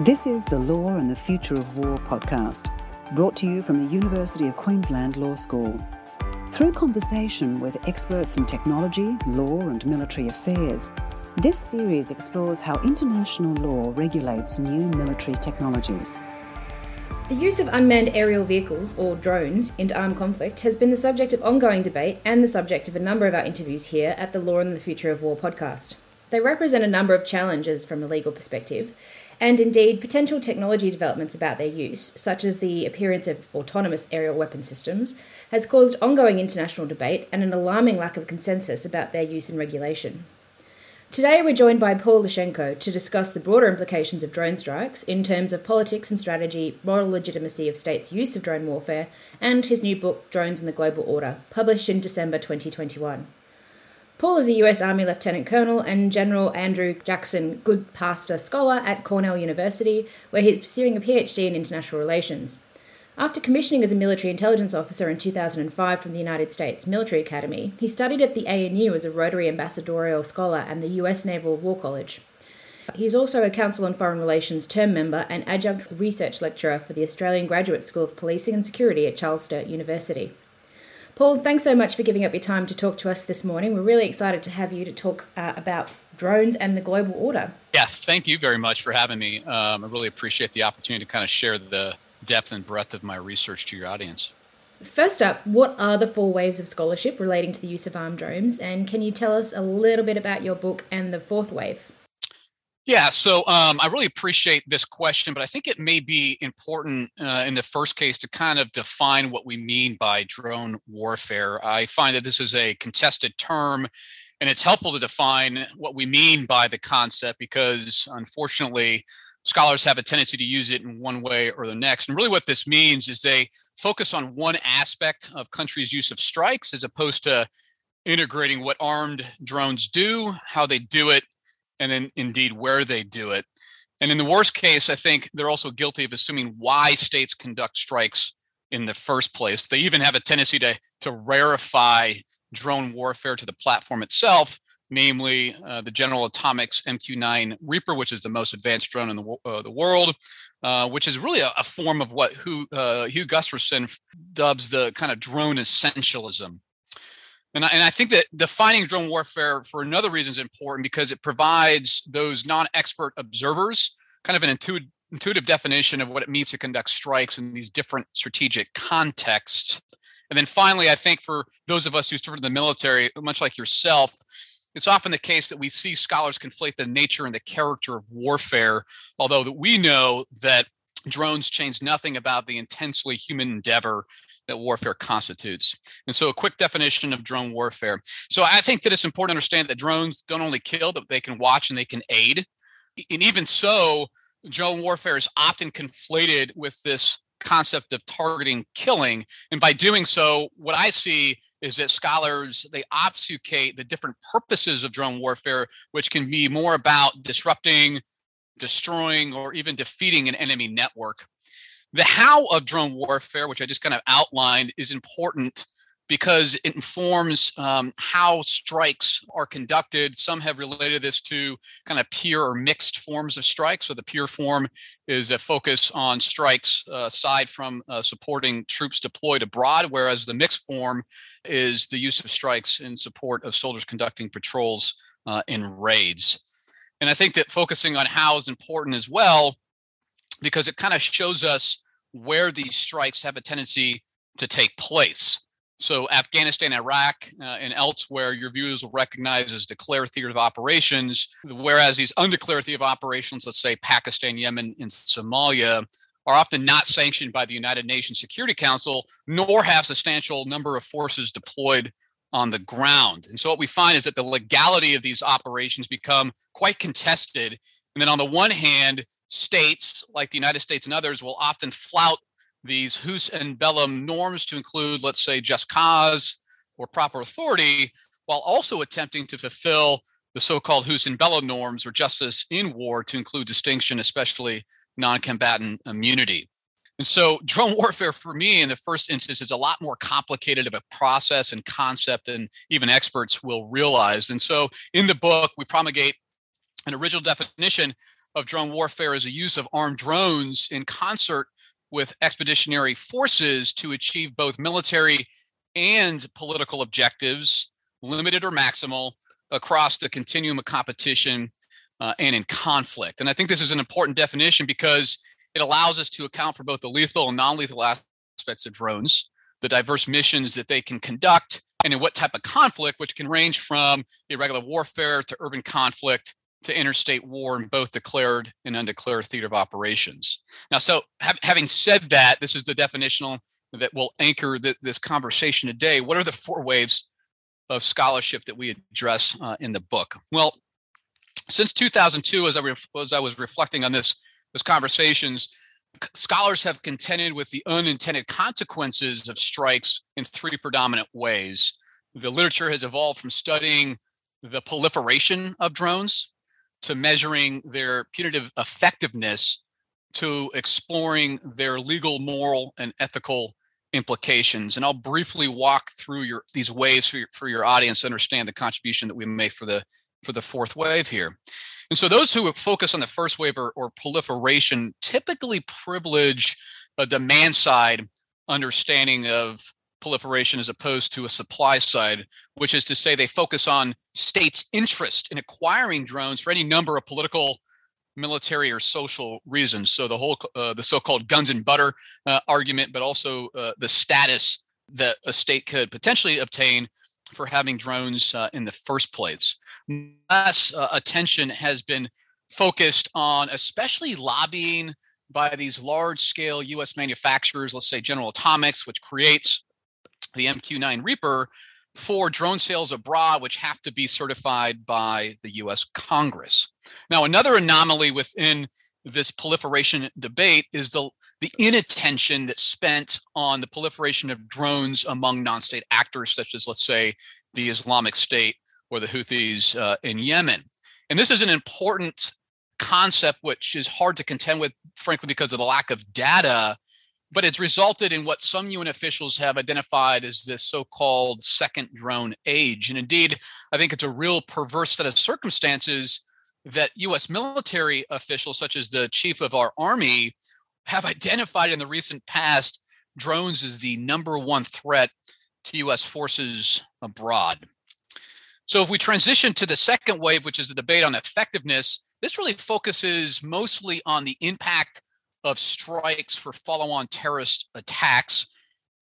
This is the Law and the Future of War podcast, brought to you from the University of Queensland Law School. Through conversation with experts in technology, law, and military affairs, this series explores how international law regulates new military technologies. The use of unmanned aerial vehicles, or drones, into armed conflict has been the subject of ongoing debate and the subject of a number of our interviews here at the Law and the Future of War podcast. They represent a number of challenges from a legal perspective, and indeed potential technology developments about their use, such as the appearance of autonomous aerial weapon systems, has caused ongoing international debate and an alarming lack of consensus about their use and regulation. Today, we're joined by Paul Lushenko to discuss the broader implications of drone strikes in terms of politics and strategy, moral legitimacy of states' use of drone warfare, and his new book, Drones and the Global Order, published in December 2021. Paul is a US Army Lieutenant Colonel and General Andrew Jackson Goodpaster Scholar at Cornell University, where he's pursuing a PhD in international relations. After commissioning as a military intelligence officer in 2005 from the United States Military Academy, he studied at the ANU as a Rotary Ambassadorial Scholar and the US Naval War College. He's also a Council on Foreign Relations term member and adjunct research lecturer for the Australian Graduate School of Policing and Security at Charles Sturt University. Paul, thanks so much for giving up your time to talk to us this morning. We're really excited to have you to talk uh, about drones and the global order. Yeah, thank you very much for having me. Um, I really appreciate the opportunity to kind of share the depth and breadth of my research to your audience. First up, what are the four waves of scholarship relating to the use of armed drones? And can you tell us a little bit about your book and the fourth wave? Yeah, so um, I really appreciate this question, but I think it may be important uh, in the first case to kind of define what we mean by drone warfare. I find that this is a contested term, and it's helpful to define what we mean by the concept because unfortunately, scholars have a tendency to use it in one way or the next. And really, what this means is they focus on one aspect of countries' use of strikes as opposed to integrating what armed drones do, how they do it, and then indeed where they do it. And in the worst case, I think they're also guilty of assuming why states conduct strikes in the first place. They even have a tendency to, to rarefy drone warfare to the platform itself, namely uh, the General Atomics MQ-9 Reaper, which is the most advanced drone in the, uh, the world, uh, which is really a, a, form of what Hugh, uh, Hugh Gusterson dubs the kind of drone essentialism. And I, and I think that defining drone warfare for another reason is important because it provides those non-expert observers kind of an intuitive, intuitive definition of what it means to conduct strikes in these different strategic contexts. And then finally, I think for those of us who served in the military, much like yourself, it's often the case that we see scholars conflate the nature and the character of warfare, although that we know that drones change nothing about the intensely human endeavor that warfare constitutes. And so, a quick definition of drone warfare. So, I think that it's important to understand that drones don't only kill, but they can watch and they can aid. And even so, drone warfare is often conflated with this concept of targeting killing. And by doing so, what I see is that scholars they obfuscate the different purposes of drone warfare, which can be more about disrupting, destroying, or even defeating an enemy network. The how of drone warfare, which I just kind of outlined, is important because it informs um, how strikes are conducted. Some have related this to kind of peer or mixed forms of strikes. So the peer form is a focus on strikes uh, aside from uh, supporting troops deployed abroad, whereas the mixed form is the use of strikes in support of soldiers conducting patrols uh, in raids. And I think that focusing on how is important as well because it kind of shows us where these strikes have a tendency to take place. So, Afghanistan, Iraq, uh, and elsewhere, your viewers will recognize as declared theater of operations, whereas these undeclared theater of operations, let's say Pakistan, Yemen, and Somalia, are often not sanctioned by the United Nations Security Council, nor have substantial number of forces deployed on the ground. And so, what we find is that the legality of these operations become quite contested. And then, on the one hand, states like the United States and others will often flout these jus ad bellum norms to include, let's say, just cause or proper authority, while also attempting to fulfill the so-called jus in bello norms or justice in war to include distinction, especially non-combatant immunity. And so drone warfare for me in the first instance is a lot more complicated of a process and concept than even experts will realize. And so in the book, we promulgate an original definition of drone warfare is a use of armed drones in concert with expeditionary forces to achieve both military and political objectives, limited or maximal, across the continuum of competition uh, and in conflict. And I think this is an important definition because it allows us to account for both the lethal and non lethal aspects of drones, the diverse missions that they can conduct, and in what type of conflict, which can range from irregular warfare to urban conflict to interstate war in both declared and undeclared theater of operations. Now, so ha- having said that, this is the definitional that will anchor th- this conversation today. What are the four waves of scholarship that we address uh, in the book? Well, since 2002, as I, as I was reflecting on this, this conversations, scholars have contended with the unintended consequences of strikes in three predominant ways. The literature has evolved from studying the proliferation of drones to measuring their punitive effectiveness to exploring their legal, moral, and ethical implications. And I'll briefly walk through your these waves for your, for your audience to understand the contribution that we make for the for the fourth wave here. And so those who focus on the first wave or, or proliferation typically privilege a demand side understanding of proliferation as opposed to a supply side, which is to say they focus on states' interest in acquiring drones for any number of political, military, or social reasons. So the whole uh, the so-called guns and butter uh, argument, but also uh, the status that a state could potentially obtain for having drones uh, in the first place. Less uh, attention has been focused on especially lobbying by these large scale US manufacturers, let's say General Atomics, which creates the MQ9 Reaper, for drone sales abroad, which have to be certified by the US Congress. Now, another anomaly within this proliferation debate is the, the inattention that's spent on the proliferation of drones among non state actors, such as, let's say, the Islamic State or the Houthis uh, in Yemen. And this is an important concept which is hard to contend with, frankly, because of the lack of data. But it's resulted in what some UN officials have identified as this so called second drone age. And indeed, I think it's a real perverse set of circumstances that US military officials, such as the chief of our army, have identified in the recent past drones as the number one threat to US forces abroad. So, if we transition to the second wave, which is the debate on effectiveness, this really focuses mostly on the impact of strikes for follow on terrorist attacks.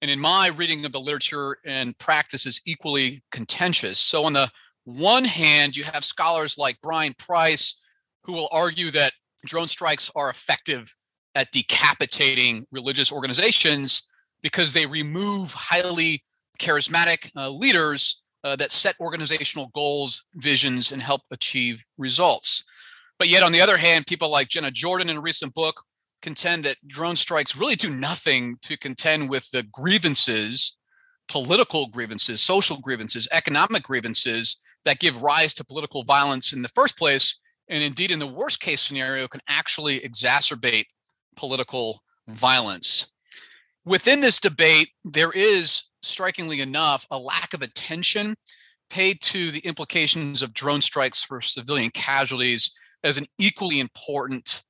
And in my reading of the literature and practice is equally contentious. So, on the one hand, you have scholars like Bryan Price who will argue that drone strikes are effective at decapitating religious organizations because they remove highly charismatic uh, leaders uh, that set organizational goals, visions, and help achieve results. But yet, on the other hand, people like Jenna Jordan in a recent book contend that drone strikes really do nothing to contend with the grievances, political grievances, social grievances, economic grievances that give rise to political violence in the first place. And indeed, in the worst case scenario, can actually exacerbate political violence. Within this debate, there is, strikingly enough, a lack of attention paid to the implications of drone strikes for civilian casualties as an equally important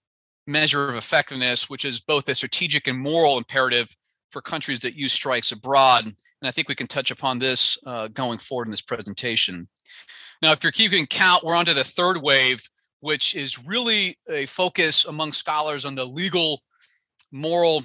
measure of effectiveness, which is both a strategic and moral imperative for countries that use strikes abroad. And I think we can touch upon this uh, going forward in this presentation. Now, if you're keeping count, we're on to the third wave, which is really a focus among scholars on the legal, moral,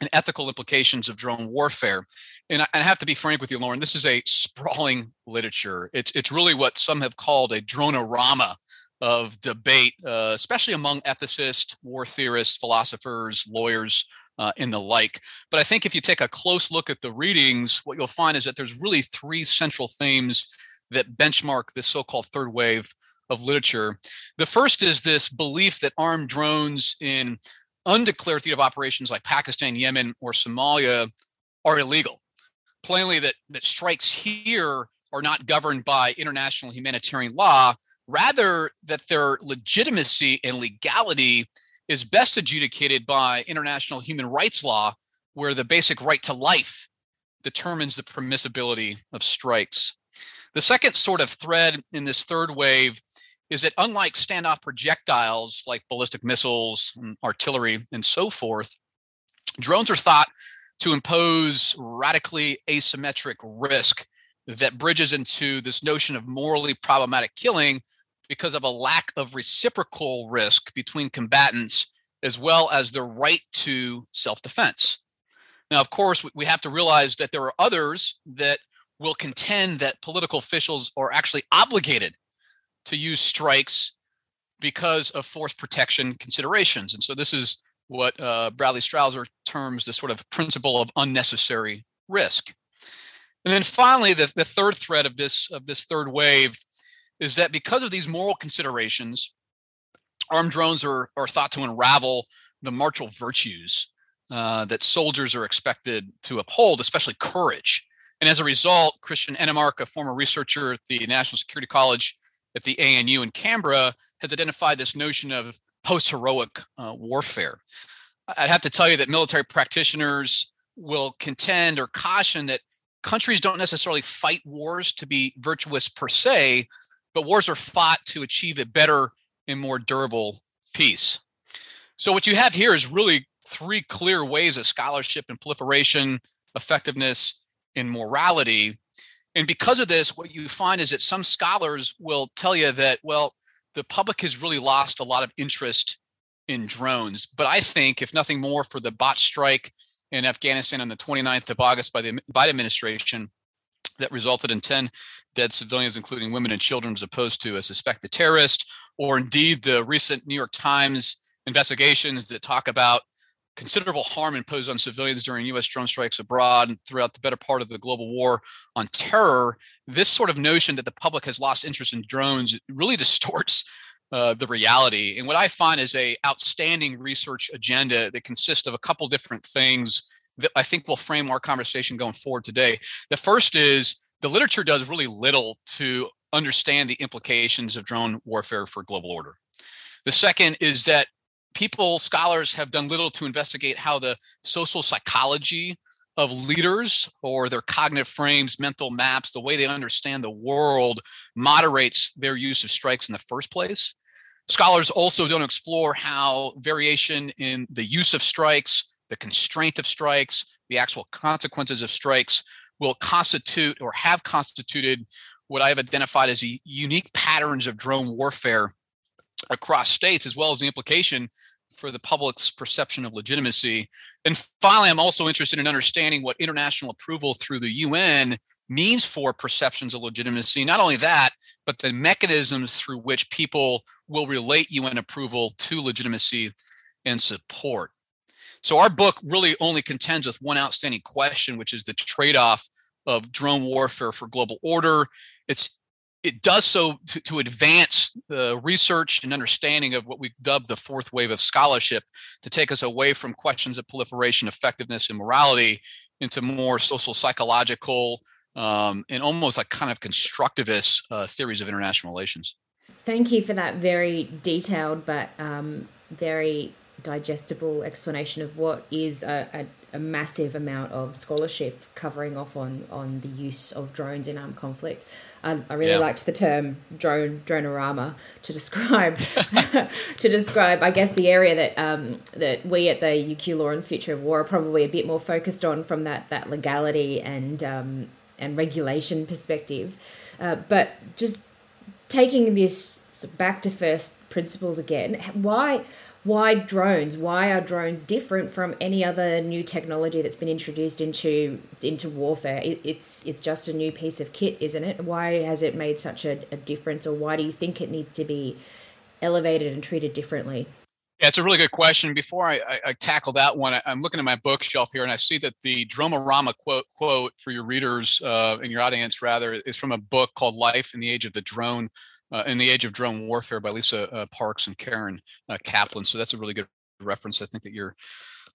and ethical implications of drone warfare. And I, and I have to be frank with you, Lauren, this is a sprawling literature. It's, it's really what some have called a droneorama of debate, uh, especially among ethicists, war theorists, philosophers, lawyers, uh, and the like. But I think if you take a close look at the readings, what you'll find is that there's really three central themes that benchmark this so called third wave of literature. The first is this belief that armed drones in undeclared theater of operations like Pakistan, Yemen, or Somalia are illegal. Plainly, that, that strikes here are not governed by international humanitarian law, rather, that their legitimacy and legality is best adjudicated by international human rights law, where the basic right to life determines the permissibility of strikes. The second sort of thread in this third wave is that unlike standoff projectiles like ballistic missiles, and artillery, and so forth, drones are thought to impose radically asymmetric risk that bridges into this notion of morally problematic killing because of a lack of reciprocal risk between combatants as well as the right to self defense. Now, of course, we have to realize that there are others that will contend that political officials are actually obligated to use strikes because of force protection considerations. And so this is what uh, Bradley Strawser terms the sort of principle of unnecessary risk. And then finally, the, the third thread of this of this third wave is that because of these moral considerations, armed drones are, are thought to unravel the martial virtues uh, that soldiers are expected to uphold, especially courage. And as a result, Christian Enemark, a former researcher at the National Security College at the ANU in Canberra, has identified this notion of post heroic uh, warfare. I'd have to tell you that military practitioners will contend or caution that countries don't necessarily fight wars to be virtuous per se, but wars are fought to achieve a better and more durable peace. So, what you have here is really three clear ways of scholarship and proliferation, effectiveness, and morality. And because of this, what you find is that some scholars will tell you that, well, the public has really lost a lot of interest in drones. But I think, if nothing more, for the bot strike in Afghanistan on the 29th of August by the Biden administration that resulted in 10 dead civilians, including women and children, as opposed to a suspected terrorist, or indeed the recent New York Times investigations that talk about considerable harm imposed on civilians during U.S. drone strikes abroad and throughout the better part of the global war on terror. This sort of notion that the public has lost interest in drones really distorts uh, the reality. And what I find is a outstanding research agenda that consists of a couple different things that I think will frame our conversation going forward today. The first is the literature does really little to understand the implications of drone warfare for global order. The second is that people, scholars, have done little to investigate how the social psychology of leaders or their cognitive frames, mental maps, the way they understand the world moderates their use of strikes in the first place. Scholars also don't explore how variation in the use of strikes, the constraint of strikes, the actual consequences of strikes will constitute or have constituted what I have identified as unique patterns of drone warfare across states, as well as the implication for the public's perception of legitimacy. And finally, I'm also interested in understanding what international approval through the UN means for perceptions of legitimacy. Not only that, but the mechanisms through which people will relate UN approval to legitimacy and support. So, our book really only contends with one outstanding question, which is the trade off of drone warfare for global order. It's it does so to, to advance the research and understanding of what we dub the fourth wave of scholarship to take us away from questions of proliferation, effectiveness, and morality into more social psychological um, and almost like kind of constructivist uh, theories of international relations. Thank you for that very detailed but um, very digestible explanation of what is a, a a massive amount of scholarship covering off on on the use of drones in armed conflict. I, I really yeah. liked the term drone dronorama to describe to describe, I guess, the area that um, that we at the UQ Law and Future of War are probably a bit more focused on from that that legality and um, and regulation perspective. Uh, but just taking this back to first principles again, why? Why drones? Why are drones different from any other new technology that's been introduced into into warfare? It, it's it's just a new piece of kit, isn't it? Why has it made such a, a difference, or why do you think it needs to be elevated and treated differently? Yeah, it's a really good question. Before I, I, I tackle that one, I, am looking at my bookshelf here, and I see that the Dromorama quote quote for your readers uh, and your audience rather is from a book called "Life in the Age of the Drone." Uh, in the age of drone warfare by lisa uh, parks and caren uh, kaplan so that's a really good reference i think that your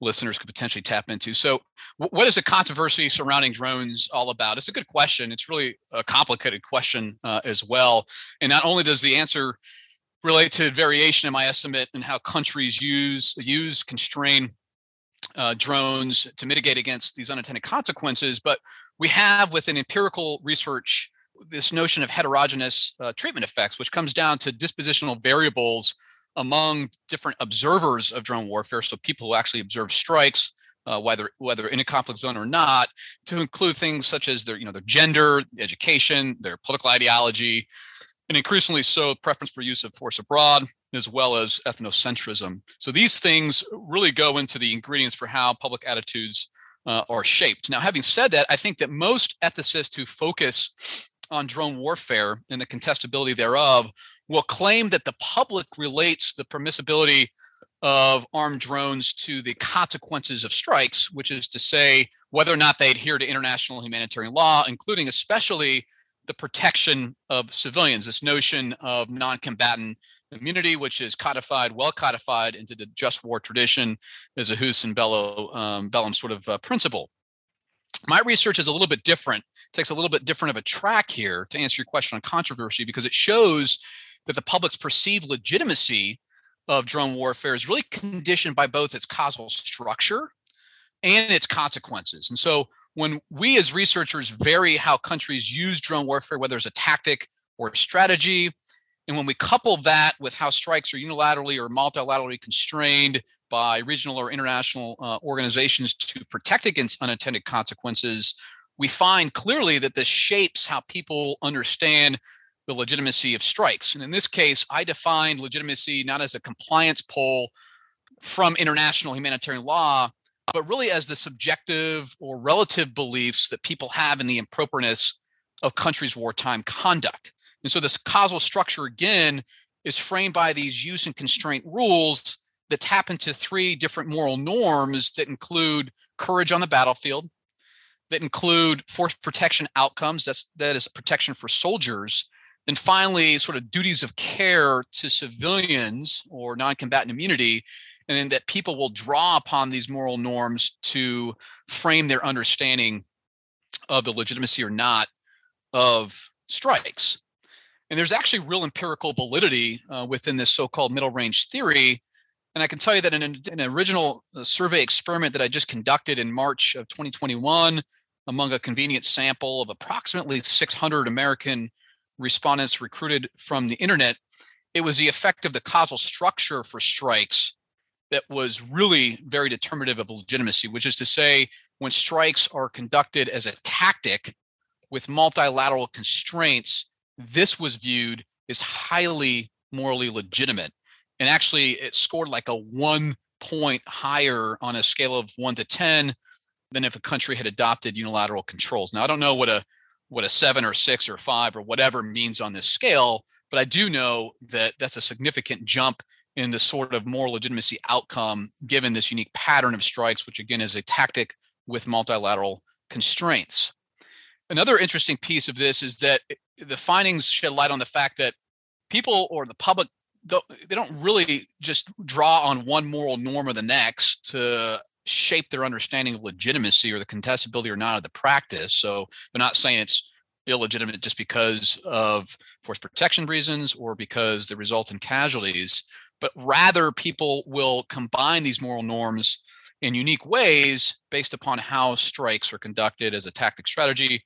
listeners could potentially tap into. So w- what is the controversy surrounding drones all about? It's a good question. It's really a complicated question uh, as well. And not only does the answer relate to variation in my estimate and how countries use use constrain uh, drones to mitigate against these unintended consequences but we have with an empirical research this notion of heterogeneous uh, treatment effects, which comes down to dispositional variables among different observers of drone warfare. So people who actually observe strikes, uh, whether whether in a conflict zone or not, to include things such as their you know their gender, education, their political ideology, and increasingly so preference for use of force abroad, as well as ethnocentrism. So these things really go into the ingredients for how public attitudes uh, are shaped. Now, having said that, I think that most ethicists who focus on drone warfare and the contestability thereof will claim that the public relates the permissibility of armed drones to the consequences of strikes, which is to say whether or not they adhere to international humanitarian law, including especially the protection of civilians, this notion of non combatant immunity, which is codified, well codified into the just war tradition as a jus in bello, um, bellum sort of uh, principle. My research is a little bit different, takes a little bit different of a track here to answer your question on controversy because it shows that the public's perceived legitimacy of drone warfare is really conditioned by both its causal structure and its consequences. And so when we as researchers vary how countries use drone warfare, whether it's a tactic or a strategy, and when we couple that with how strikes are unilaterally or multilaterally constrained by regional or international uh, organizations to protect against unintended consequences, we find clearly that this shapes how people understand the legitimacy of strikes. And in this case, I define legitimacy not as a compliance pole from international humanitarian law, but really as the subjective or relative beliefs that people have in the appropriateness of countries' wartime conduct. And so this causal structure again is framed by these use and constraint rules that tap into three different moral norms that include courage on the battlefield, that include force protection outcomes, that's that is protection for soldiers, then finally sort of duties of care to civilians or non-combatant immunity, and then that people will draw upon these moral norms to frame their understanding of the legitimacy or not of strikes. And there's actually real empirical validity uh, within this so-called middle range theory. And I can tell you that in an, in an original uh, survey experiment that I just conducted in March of 2021 among a convenient sample of approximately 600 American respondents recruited from the internet, it was the effect of the causal structure for strikes that was really very determinative of legitimacy, which is to say, when strikes are conducted as a tactic with multilateral constraints, this was viewed as highly morally legitimate. And actually, it scored like a one point higher on a scale of one to 10 than if a country had adopted unilateral controls. Now, I don't know what a what a seven or six or five or whatever means on this scale, but I do know that that's a significant jump in the sort of moral legitimacy outcome given this unique pattern of strikes, which again is a tactic with multilateral constraints. Another interesting piece of this is that the findings shed light on the fact that people or the public they don't really just draw on one moral norm or the next to shape their understanding of legitimacy or the contestability or not of the practice. So they're not saying it's illegitimate just because of force protection reasons or because they result in casualties, but rather people will combine these moral norms in unique ways based upon how strikes are conducted as a tactic strategy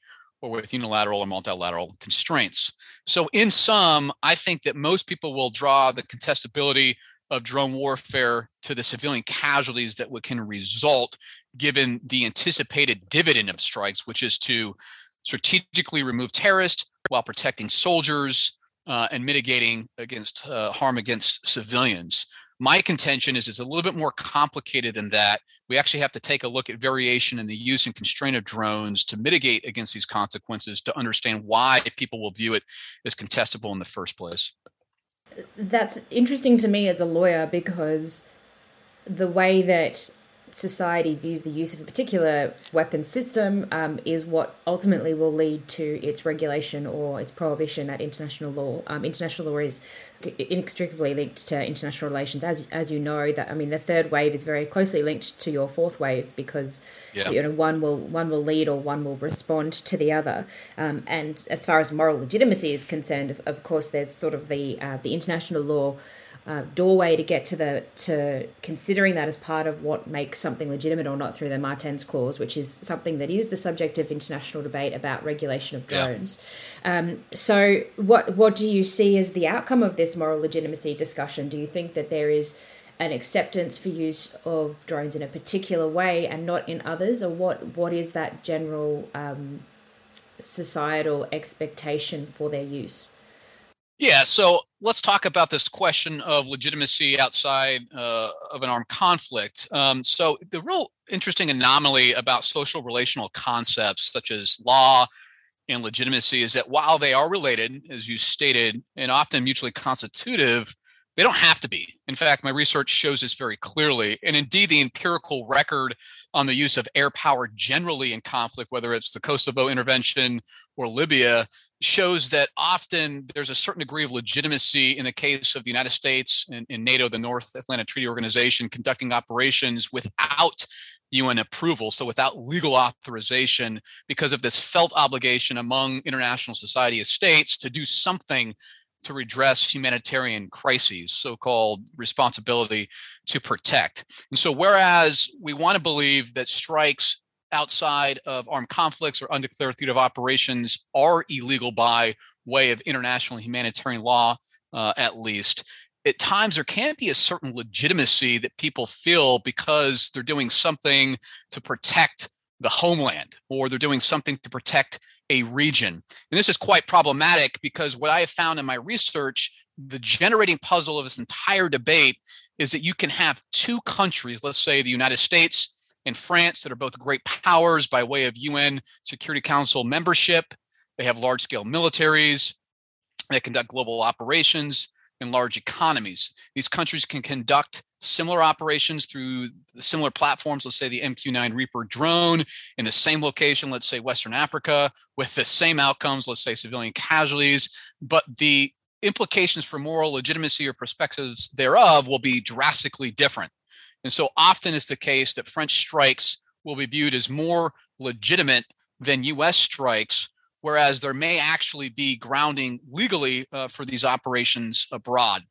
or with unilateral or multilateral constraints. So, in sum, I think that most people will draw the contestability of drone warfare to the civilian casualties that can result given the anticipated dividend of strikes, which is to strategically remove terrorists while protecting soldiers uh, and mitigating against uh, harm against civilians. My contention is it's a little bit more complicated than that. We actually have to take a look at variation in the use and constraint of drones to mitigate against these consequences to understand why people will view it as contestable in the first place. That's interesting to me as a lawyer because the way that society views the use of a particular weapon system um, is what ultimately will lead to its regulation or its prohibition at international law. Um, international law is inextricably linked to international relations, as as you know. That I mean, the third wave is very closely linked to your fourth wave because yeah. you know one will one will lead or one will respond to the other. Um, and as far as moral legitimacy is concerned, of, of course, there's sort of the uh, the international law uh, doorway to get to the to considering that as part of what makes something legitimate or not through the Martens clause, which is something that is the subject of international debate about regulation of drones. Yeah. Um, so, what what do you see as the outcome of this moral legitimacy discussion? Do you think that there is an acceptance for use of drones in a particular way and not in others, or what what is that general um, societal expectation for their use? Yeah, so let's talk about this question of legitimacy outside uh, of an armed conflict. Um, so, the real interesting anomaly about social relational concepts such as law and legitimacy is that while they are related, as you stated, and often mutually constitutive, they don't have to be. In fact, my research shows this very clearly. And indeed, the empirical record on the use of air power generally in conflict, whether it's the Kosovo intervention or Libya, shows that often there's a certain degree of legitimacy in the case of the United States and, and NATO, the North Atlantic Treaty Organization, conducting operations without UN approval, so without legal authorization, because of this felt obligation among international society of states to do something to redress humanitarian crises, so called responsibility to protect. And so, whereas we want to believe that strikes outside of armed conflicts or undeclared theater of operations are illegal by way of international humanitarian law, uh, at least, at times there can be a certain legitimacy that people feel because they're doing something to protect the homeland or they're doing something to protect a region. And this is quite problematic because what I have found in my research, the generating puzzle of this entire debate is that you can have two countries, let's say the United States and France, that are both great powers by way of UN Security Council membership. They have large scale militaries, they conduct global operations in large economies. These countries can conduct similar operations through similar platforms, let's say the MQ9 Reaper drone in the same location, let's say Western Africa, with the same outcomes, let's say civilian casualties, but the implications for moral legitimacy or perspectives thereof will be drastically different. And so often it's the case that French strikes will be viewed as more legitimate than US strikes whereas there may actually be grounding legally uh, for these operations abroad.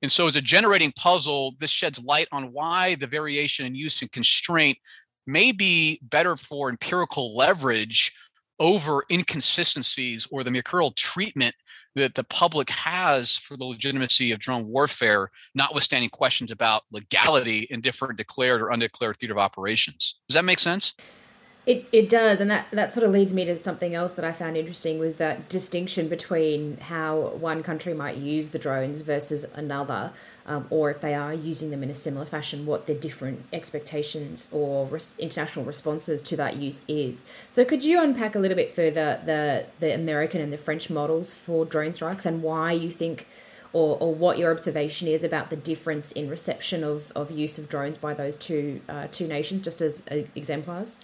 And so, as a generating puzzle, this sheds light on why the variation in use and constraint may be better for empirical leverage over inconsistencies or the mercurial treatment that the public has for the legitimacy of drone warfare, notwithstanding questions about legality in different declared or undeclared theater of operations. Does that make sense? It, it does, and that, that sort of leads me to something else that I found interesting was that distinction between how one country might use the drones versus another, um, or if they are using them in a similar fashion, what their different expectations or res- international responses to that use is. So, could you unpack a little bit further the the American and the French models for drone strikes and why you think? Or, or what your observation is about the difference in reception of, of use of drones by those two uh, two nations, just as uh, exemplars.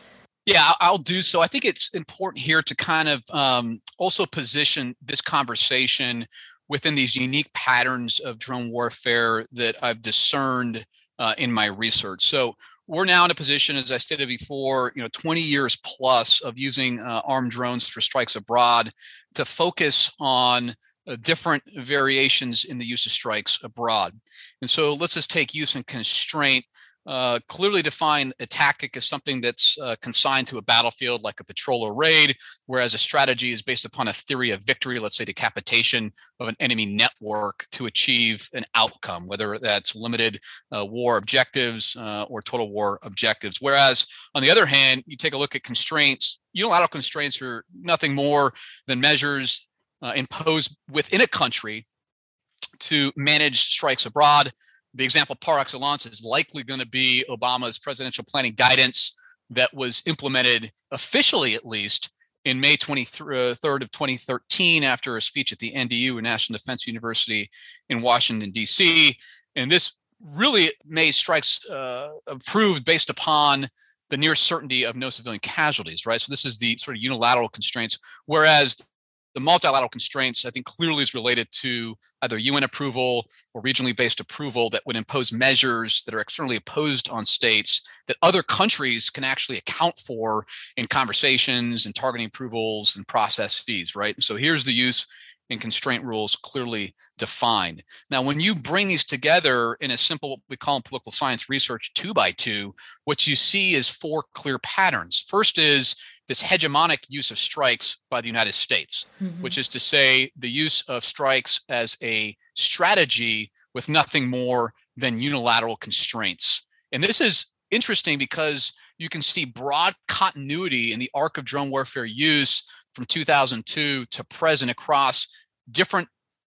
Yeah, I'll do so. I think it's important here to kind of um, also position this conversation within these unique patterns of drone warfare that I've discerned uh, in my research. So we're now in a position, as I stated before, you know, 20 years plus of using uh, armed drones for strikes abroad to focus on uh, different variations in the use of strikes abroad. And so let's just take use and constraint uh, clearly define a tactic as something that's uh, consigned to a battlefield like a patrol or raid, whereas a strategy is based upon a theory of victory, let's say decapitation of an enemy network to achieve an outcome, whether that's limited uh, war objectives uh, or total war objectives. Whereas, on the other hand, you take a look at constraints, unilateral constraints are nothing more than measures uh, imposed within a country to manage strikes abroad the example par excellence is likely going to be Obama's presidential planning guidance that was implemented officially, at least, in May 23rd uh, of 2013 after a speech at the NDU, National Defense University in Washington, D.C. And this really May strikes uh, approved based upon the near certainty of no civilian casualties, right? So this is the sort of unilateral constraints, whereas the multilateral constraints, I think, clearly is related to either UN approval or regionally based approval that would impose measures that are externally opposed on states that other countries can actually account for in conversations and targeting approvals and processes, right? so here's the use and constraint rules clearly defined. Now, when you bring these together in a simple, what we call in political science research, two by two, what you see is four clear patterns. First is this hegemonic use of strikes by the United States, mm-hmm. which is to say the use of strikes as a strategy with nothing more than unilateral constraints. And this is interesting because you can see broad continuity in the arc of drone warfare use from 2002 to present across different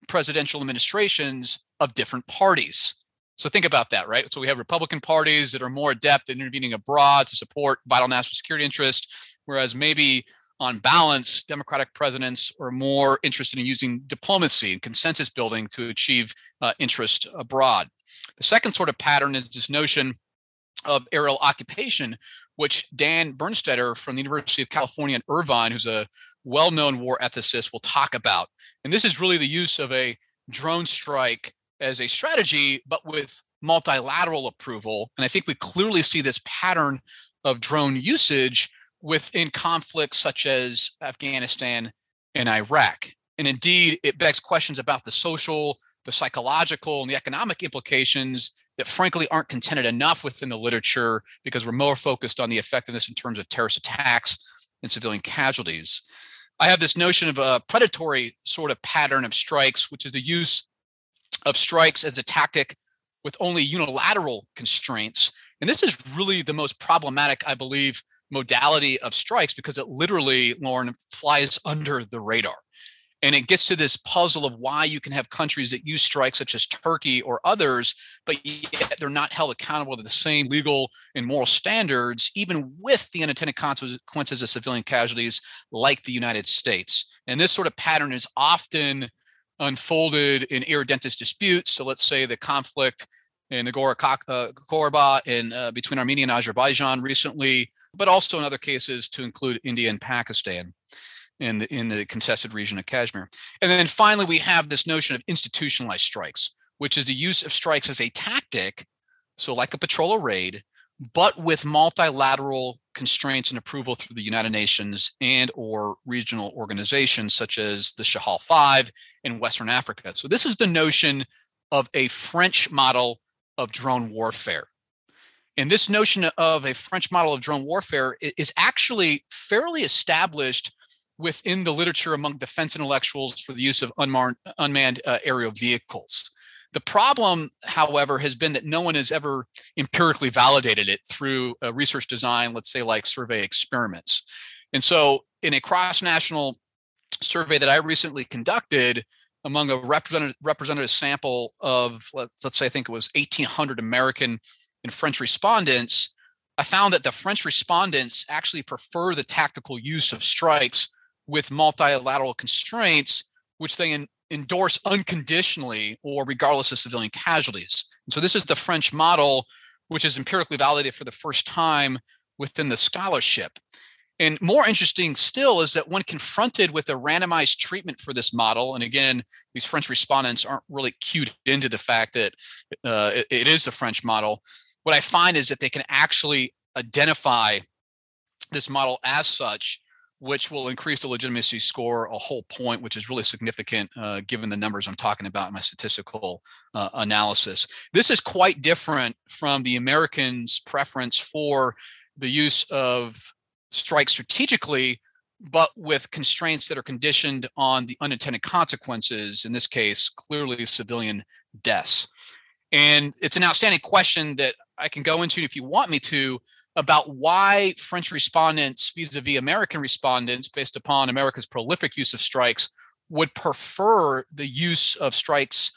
presidential administrations of different parties. So think about that, right? So we have Republican parties that are more adept at intervening abroad to support vital national security interests, whereas maybe on balance, Democratic presidents are more interested in using diplomacy and consensus building to achieve uh, interest abroad. The second sort of pattern is this notion of aerial occupation, which Dan Brunstetter from the University of California in Irvine, who's a well known war ethicist, will talk about. And this is really the use of a drone strike as a strategy, but with multilateral approval. And I think we clearly see this pattern of drone usage within conflicts such as Afghanistan and Iraq. And indeed, it begs questions about the social, the psychological, and the economic implications that frankly aren't contended enough within the literature because we're more focused on the effectiveness in terms of terrorist attacks and civilian casualties. I have this notion of a predatory sort of pattern of strikes, which is the use of strikes as a tactic with only unilateral constraints. And this is really the most problematic, I believe, modality of strikes because it literally, Lauren, flies under the radar. And it gets to this puzzle of why you can have countries that use strikes, such as Turkey or others, but yet they're not held accountable to the same legal and moral standards, even with the unintended consequences of civilian casualties, like the United States. And this sort of pattern is often unfolded in irredentist disputes. So let's say the conflict in Nagorno-Karabakh uh, in uh, between Armenia and Azerbaijan recently, but also in other cases to include India and Pakistan in the, in the contested region of Kashmir. And then finally, we have this notion of institutionalized strikes, which is the use of strikes as a tactic, so like a patrol raid, but with multilateral constraints and approval through the United Nations and or regional organizations such as the Sahel Five in Western Africa. So this is the notion of a French model of drone warfare. And this notion of a French model of drone warfare is actually fairly established within the literature among defense intellectuals for the use of unmanned, unmanned uh, aerial vehicles. The problem, however, has been that no one has ever empirically validated it through a research design, let's say like survey experiments. And so, in a cross national survey that I recently conducted among a representative, representative sample of, let's, let's say, I think it was 1,800 American and French respondents, I found that the French respondents actually prefer the tactical use of strikes with multilateral constraints, which they in, endorse unconditionally or regardless of civilian casualties. And so this is the French model, which is empirically validated for the first time within the scholarship. And more interesting still is that when confronted with a randomized treatment for this model, and again, these French respondents aren't really cued into the fact that uh, it, it is the French model. What I find is that they can actually identify this model as such which will increase the legitimacy score a whole point, which is really significant uh, given the numbers I'm talking about in my statistical uh, analysis. This is quite different from the Americans' preference for the use of strike strategically, but with constraints that are conditioned on the unintended consequences, in this case, clearly civilian deaths. And it's an outstanding question that I can go into if you want me to, about why French respondents vis a vis American respondents, based upon America's prolific use of strikes, would prefer the use of strikes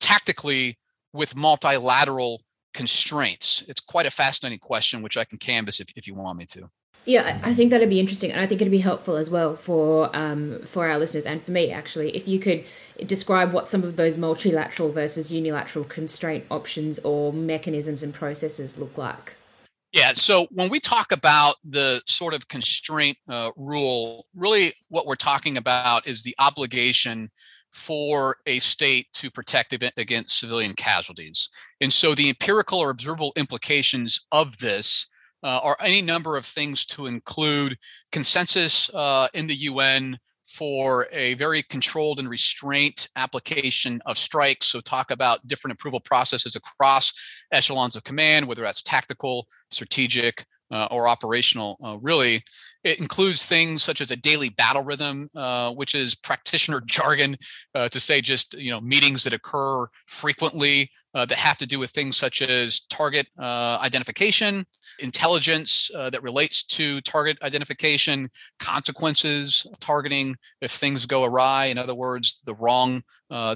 tactically with multilateral constraints. It's quite a fascinating question, which I can canvass if, if you want me to. Yeah, I think that'd be interesting, and I think it'd be helpful as well for um, for our listeners and for me actually, if you could describe what some of those multilateral versus unilateral constraint options or mechanisms and processes look like. Yeah. So when we talk about the sort of constraint uh, rule, really what we're talking about is the obligation for a state to protect against civilian casualties. And so the empirical or observable implications of this uh, are any number of things to include consensus uh, in the UN for a very controlled and restraint application of strikes. So, talk about different approval processes across echelons of command, whether that's tactical, strategic, uh, or operational, uh, really. It includes things such as a daily battle rhythm, uh, which is practitioner jargon uh, to say just you know meetings that occur frequently uh, that have to do with things such as target uh, identification, intelligence that relates to target identification, consequences of targeting if things go awry. In other words, the wrong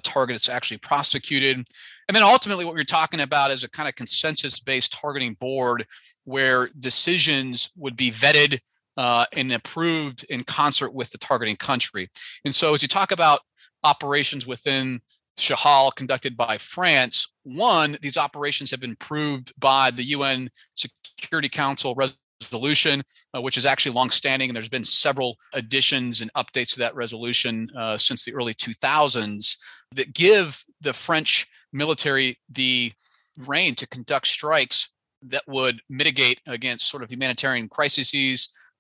target is actually prosecuted. And then ultimately, what we're talking about is a kind of consensus based targeting board where decisions would be vetted uh, and approved in concert with the targeting country. And so, as you talk about operations within Sahel conducted by France, one, these operations have been approved by the UN Security Council resolution, uh, which is actually longstanding, and there's been several additions and updates to that resolution uh, since the early 2000s that give the French military the reign to conduct strikes that would mitigate against sort of humanitarian crises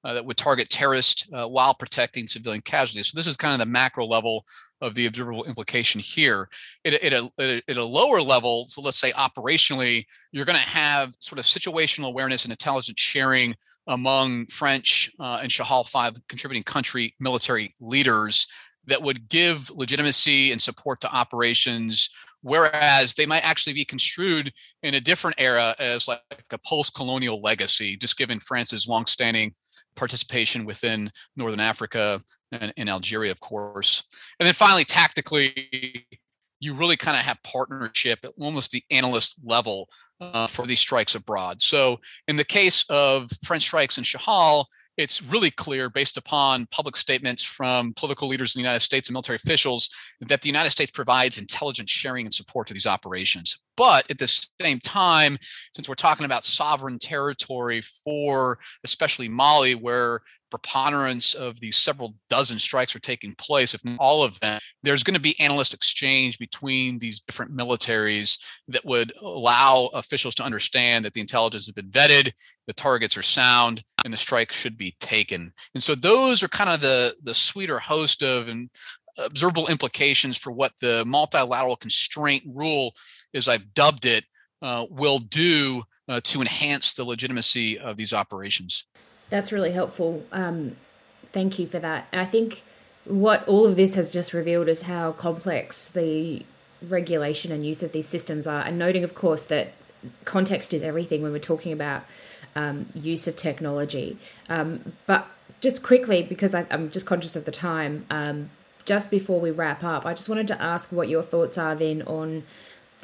uh, that would target terrorists uh, while protecting civilian casualties. So this is kind of the macro level of the observable implication here. At, at, a, at a lower level, so let's say operationally, you're going to have sort of situational awareness and intelligence sharing among French uh, and Sahel 5 contributing country military leaders that would give legitimacy and support to operations whereas they might actually be construed in a different era as like a post-colonial legacy just given france's longstanding participation within northern africa and in algeria of course and then finally tactically you really kind of have partnership at almost the analyst level uh, for these strikes abroad so in the case of french strikes in Sahel it's really clear based upon public statements from political leaders in the United States and military officials that the United States provides intelligence sharing and support to these operations. But at the same time, since we're talking about sovereign territory for especially Mali, where preponderance of these several dozen strikes are taking place, if not all of them, there's going to be analyst exchange between these different militaries that would allow officials to understand that the intelligence has been vetted, the targets are sound, and the strike should be taken. And so those are kind of the the sweeter host of and observable implications for what the multilateral constraint rule, as I've dubbed it, uh, will do uh, to enhance the legitimacy of these operations. That's really helpful. Um, thank you for that. And I think what all of this has just revealed is how complex the regulation and use of these systems are. And noting, of course, that context is everything when we're talking about um, use of technology. Um, but just quickly, because I, am just conscious of the time, um, just before we wrap up, I just wanted to ask what your thoughts are then on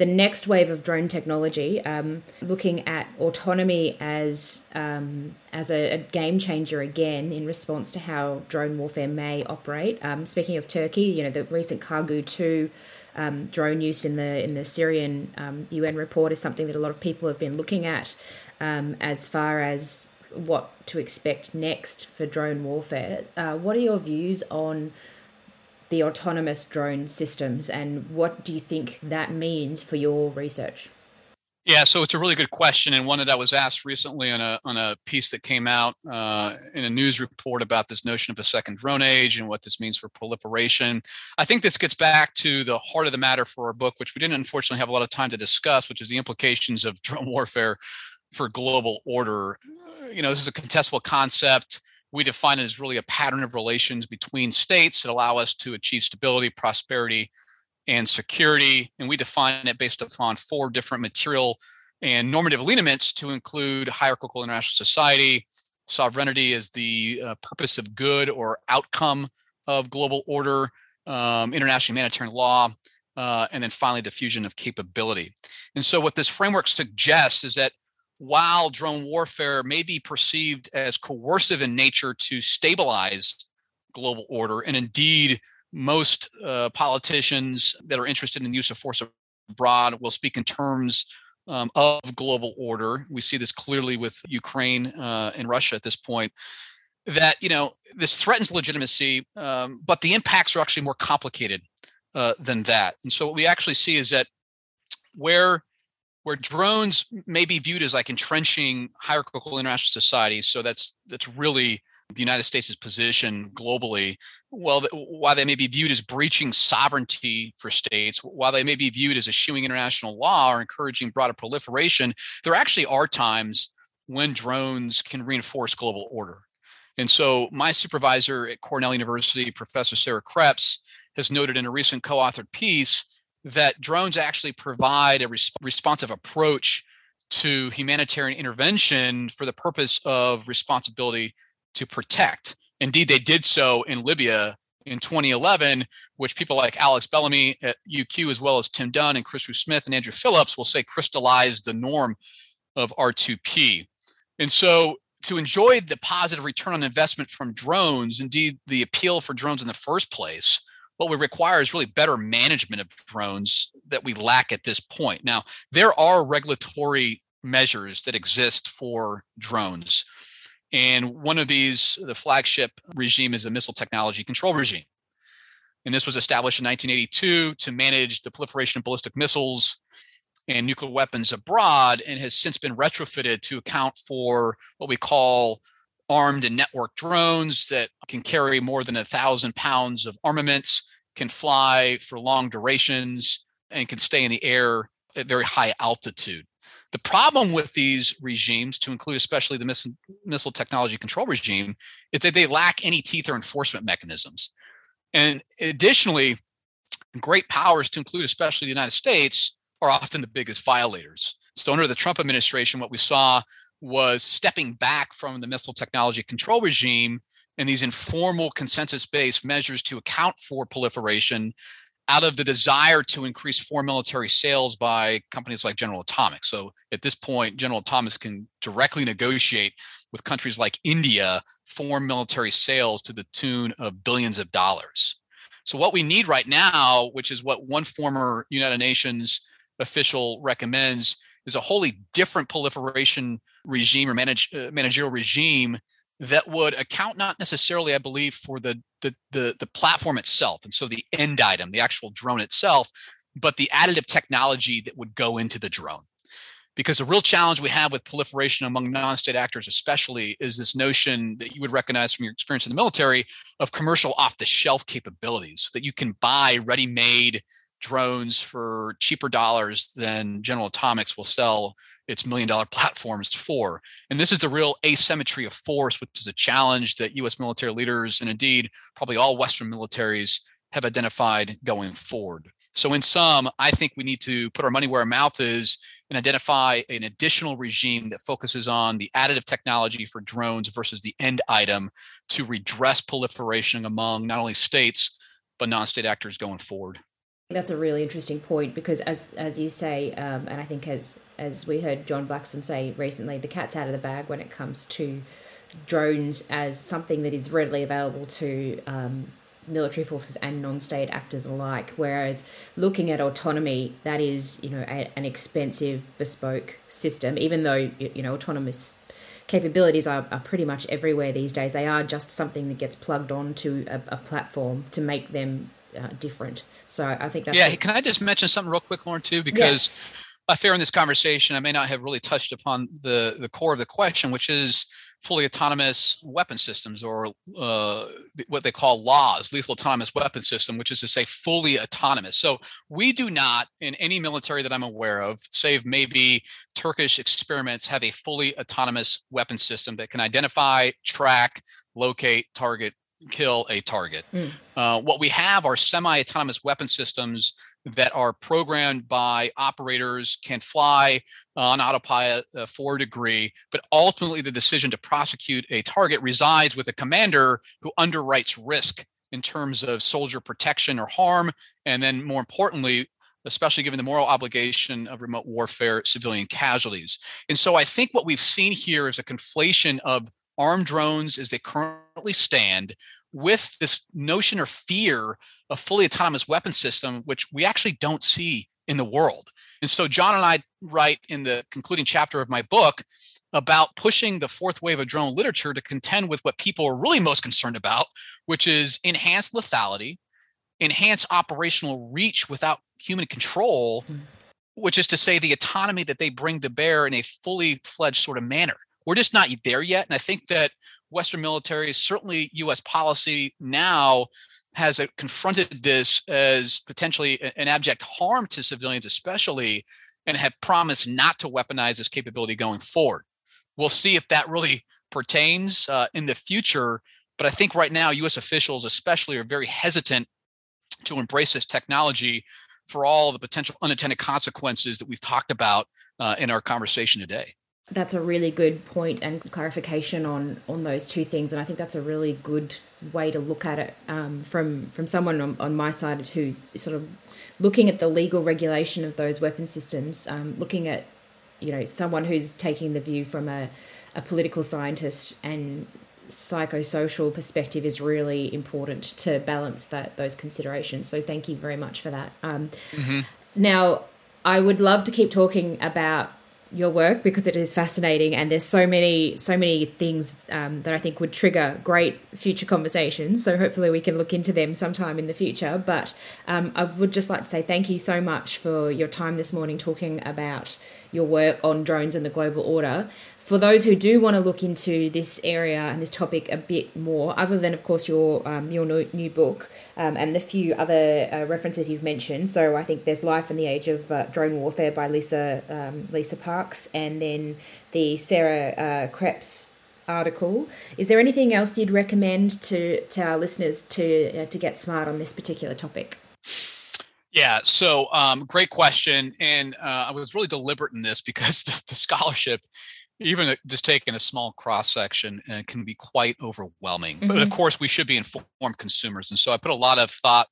the next wave of drone technology, um, looking at autonomy as um, as a, a, game changer again in response to how drone warfare may operate. Um, speaking of Turkey, you know the recent Kargu two um, drone use in the in the Syrian UN um, report is something that a lot of people have been looking at um, as far as what to expect next for drone warfare. Uh, what are your views on the autonomous drone systems and what do you think that means for your research? Yeah, so it's a really good question, and one that I was asked recently on a on a piece that came out uh, in a news report about this notion of a second drone age and what this means for proliferation. I think this gets back to the heart of the matter for our book, which we didn't unfortunately have a lot of time to discuss, which is the implications of drone warfare for global order. You know, this is a contestable concept we define it as really a pattern of relations between states that allow us to achieve stability, prosperity, and security. And we define it based upon four different material and normative lineaments to include hierarchical international society, sovereignty is the uh, purpose of good or outcome of global order, um, international humanitarian law, uh, and then finally diffusion of capability. And so, what this framework suggests is that while drone warfare may be perceived as coercive in nature to stabilize global order, and indeed, most uh, politicians that are interested in the use of force abroad will speak in terms um, of global order. We see this clearly with Ukraine uh, and Russia at this point. That you know this threatens legitimacy, um, but the impacts are actually more complicated uh, than that. And so what we actually see is that where where drones may be viewed as like entrenching hierarchical international societies. So that's that's really the United States' position globally, well, while they may be viewed as breaching sovereignty for states, while they may be viewed as eschewing international law or encouraging broader proliferation, there actually are times when drones can reinforce global order. And so, my supervisor at Cornell University, Professor Sarah Kreps, has noted in a recent co authored piece that drones actually provide a resp- responsive approach to humanitarian intervention for the purpose of responsibility to protect. Indeed, they did so in Libya in 2011, which people like Alex Bellamy at UQ, as well as Tim Dunne and Chris Smith and Andrew Phillips will say crystallized the norm of R2P. And so to enjoy the positive return on investment from drones, indeed the appeal for drones in the first place, what we require is really better management of drones that we lack at this point. Now, there are regulatory measures that exist for drones. And one of these, the flagship regime, is a missile technology control regime. And this was established in 1982 to manage the proliferation of ballistic missiles and nuclear weapons abroad and has since been retrofitted to account for what we call armed and networked drones that can carry more than a thousand pounds of armaments, can fly for long durations, and can stay in the air at very high altitude. The problem with these regimes, to include especially the missile, missile technology control regime, is that they lack any teeth or enforcement mechanisms. And additionally, great powers, to include especially the United States, are often the biggest violators. So, under the Trump administration, what we saw was stepping back from the missile technology control regime and these informal consensus based measures to account for proliferation out of the desire to increase foreign military sales by companies like General Atomics. So at this point, General Atomics can directly negotiate with countries like India foreign military sales to the tune of billions of dollars. So what we need right now, which is what one former United Nations official recommends, is a wholly different proliferation regime or manage, uh, managerial regime that would account not necessarily, I believe, for the, the the the platform itself, and so the end item, the actual drone itself, but the additive technology that would go into the drone. Because the real challenge we have with proliferation among non-state actors, especially, is this notion that you would recognize from your experience in the military of commercial off-the-shelf capabilities that you can buy ready-made drones for cheaper dollars than General Atomics will sell its million dollar platforms for. And this is the real asymmetry of force, which is a challenge that US military leaders and indeed probably all Western militaries have identified going forward. So, in sum, I think we need to put our money where our mouth is and identify an additional regime that focuses on the additive technology for drones versus the end item to redress proliferation among not only states, but non state actors going forward. That's a really interesting point because, as as you say, um, and I think as as we heard John Blackson say recently, the cat's out of the bag when it comes to drones as something that is readily available to um, military forces and non-state actors alike. Whereas looking at autonomy, that is you know a, an expensive bespoke system. Even though you know autonomous capabilities are, are pretty much everywhere these days, they are just something that gets plugged onto a, a platform to make them uh, different. So I think that's yeah. Can I just mention something real quick, Lauren, too? Because yeah. fair in this conversation, I may not have really touched upon the the core of the question, which is fully autonomous weapon systems, or uh, what they call LAWS, lethal autonomous weapon system, which is to say fully autonomous. So we do not, in any military that I'm aware of, save maybe Turkish experiments, have a fully autonomous weapon system that can identify, track, locate, target, kill a target. Mm. Uh, what we have are semi autonomous weapon systems that are programmed by operators, can fly on autopilot uh, for a degree, but ultimately the decision to prosecute a target resides with a commander who underwrites risk in terms of soldier protection or harm. And then, more importantly, especially given the moral obligation of remote warfare, civilian casualties. And so I think what we've seen here is a conflation of armed drones as they currently stand with this notion or fear of fully autonomous weapon system, which we actually don't see in the world. And so John and I write in the concluding chapter of my book about pushing the fourth wave of drone literature to contend with what people are really most concerned about, which is enhanced lethality, enhanced operational reach without human control, mm. which is to say the autonomy that they bring to bear in a fully fledged sort of manner we're just not there yet. And I think that Western military, certainly U.S. policy now, has confronted this as potentially an abject harm to civilians, especially, and have promised not to weaponize this capability going forward. We'll see if that really pertains uh, in the future. But I think right now, U.S. officials, especially, are very hesitant to embrace this technology for all the potential unintended consequences that we've talked about uh, in our conversation today. That's a really good point and clarification on on those two things, and I think that's a really good way to look at it um, from from someone on, on, my side who's sort of looking at the legal regulation of those weapon systems, um, looking at you know someone who's taking the view from a, a political scientist and psychosocial perspective is really important to balance that those considerations. So thank you very much for that. Um, mm-hmm. Now, I would love to keep talking about your work because it is fascinating and there's so many so many things um, that I think would trigger great future conversations. So hopefully we can look into them sometime in the future. But um, I would just like to say thank you so much for your time this morning talking about your work on drones and the global order for those who do want to look into this area and this topic a bit more, other than of course your um, your new book um, and the few other uh, references you've mentioned. So I think there's Life in the Age of uh, Drone Warfare by Lisa um, Lisa Parks, and then the Sarah uh, article. Is there anything else you'd recommend to to our listeners to uh, to get smart on this particular topic? Yeah, so um, great question, and uh, I was really deliberate in this because the, the scholarship even just taking a small cross section uh, can be quite overwhelming. Mm-hmm. But of mm-hmm. course, we should be informed consumers, and so I put a lot of thought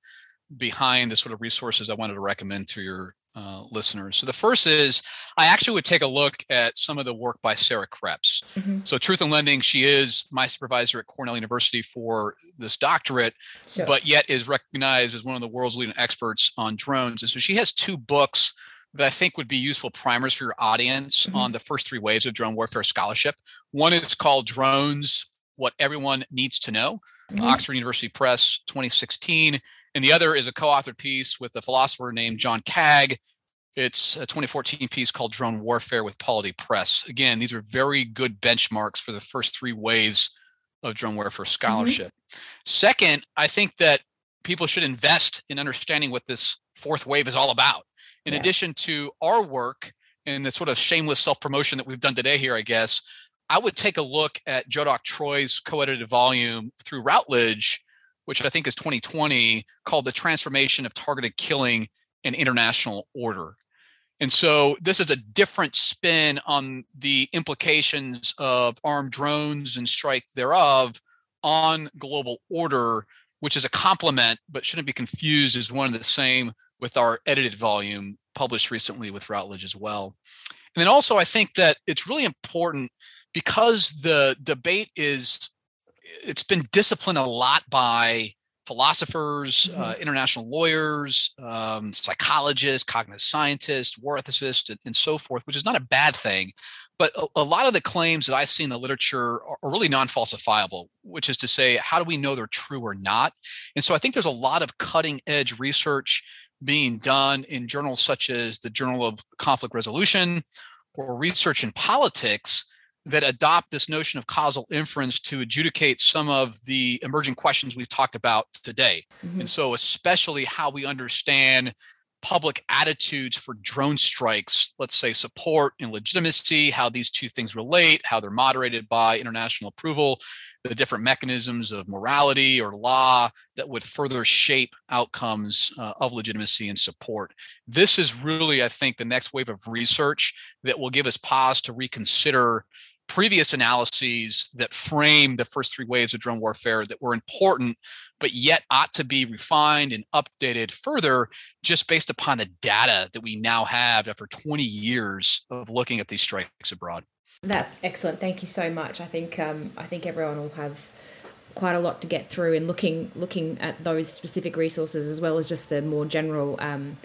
behind the sort of resources I wanted to recommend to your uh, listeners. So the first is I actually would take a look at some of the work by Sarah Kreps. Mm-hmm. So Truth and Lending, she is my supervisor at Cornell University for this doctorate, sure. but yet is recognized as one of the world's leading experts on drones. And so she has two books that I think would be useful primers for your audience mm-hmm. on the first three waves of drone warfare scholarship. One is called Drones What Everyone Needs to Know, mm-hmm. Oxford University Press 2016. And the other is a co authored piece with a philosopher named John Kaag. It's a 2014 piece called Drone Warfare with Polity Press. Again, these are very good benchmarks for the first three waves of drone warfare mm-hmm. scholarship. Mm-hmm. Second, I think that people should invest in understanding what this fourth wave is all about in yeah. addition to our work and the sort of shameless self promotion that we've done today here, I guess, I would take a look at Jodok Troy's co edited volume through Routledge, which I think is 2020, called The Transformation of Targeted Killing and International Order. And so this is a different spin on the implications of armed drones and strike thereof on global order, which is a complement, but shouldn't be confused as one and the same with our edited volume published recently with Routledge as well. And then also, I think that it's really important because the debate is, it's been disciplined a lot by philosophers, mm-hmm. uh, international lawyers, um, psychologists, cognitive scientists, war ethicists, and, and, so forth, which is not a bad thing. But a, a, lot of the claims that I see in the literature are, are really non falsifiable, which is to say, how do we know they're true or not? And so I think there's a lot of cutting edge research being done in journals such as the Journal of Conflict Resolution or Research in Politics that adopt this notion of causal inference to adjudicate some of the emerging questions we've talked about today. Mm-hmm. And so, especially how we understand public attitudes for drone strikes, let's say support and legitimacy, how these two things relate, how they're moderated by international approval, the different mechanisms of morality or law that would further shape outcomes uh, of legitimacy and support. This is really, I think, the next wave of research that will give us pause to reconsider previous analyses that frame the first three waves of drone warfare that were important, but yet ought to be refined and updated further just based upon the data that we now have after 20 years of looking at these strikes abroad. That's excellent. Thank you so much. I think um, I think everyone will have quite a lot to get through in looking looking at those specific resources as well as just the more general um,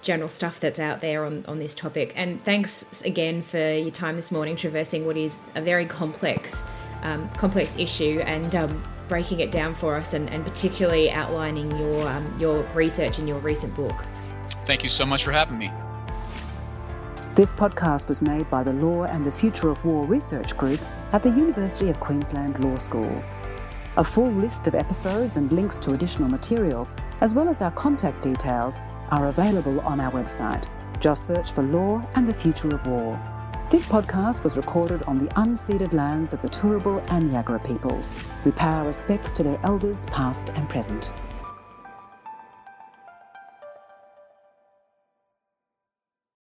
general stuff that's out there on, on this topic. And thanks again for your time this morning traversing what is a very complex um, complex issue and um, breaking it down for us and, and particularly outlining your um, your research in your recent book. Thank you so much for having me. This podcast was made by the Law and the Future of War Research Group at the University of Queensland Law School. A full list of episodes and links to additional material, as well as our contact details, are available on our website. Just search for Law and the Future of War. This podcast was recorded on the unceded lands of the Turrbal and Yagara peoples. We pay our respects to their elders, past and present.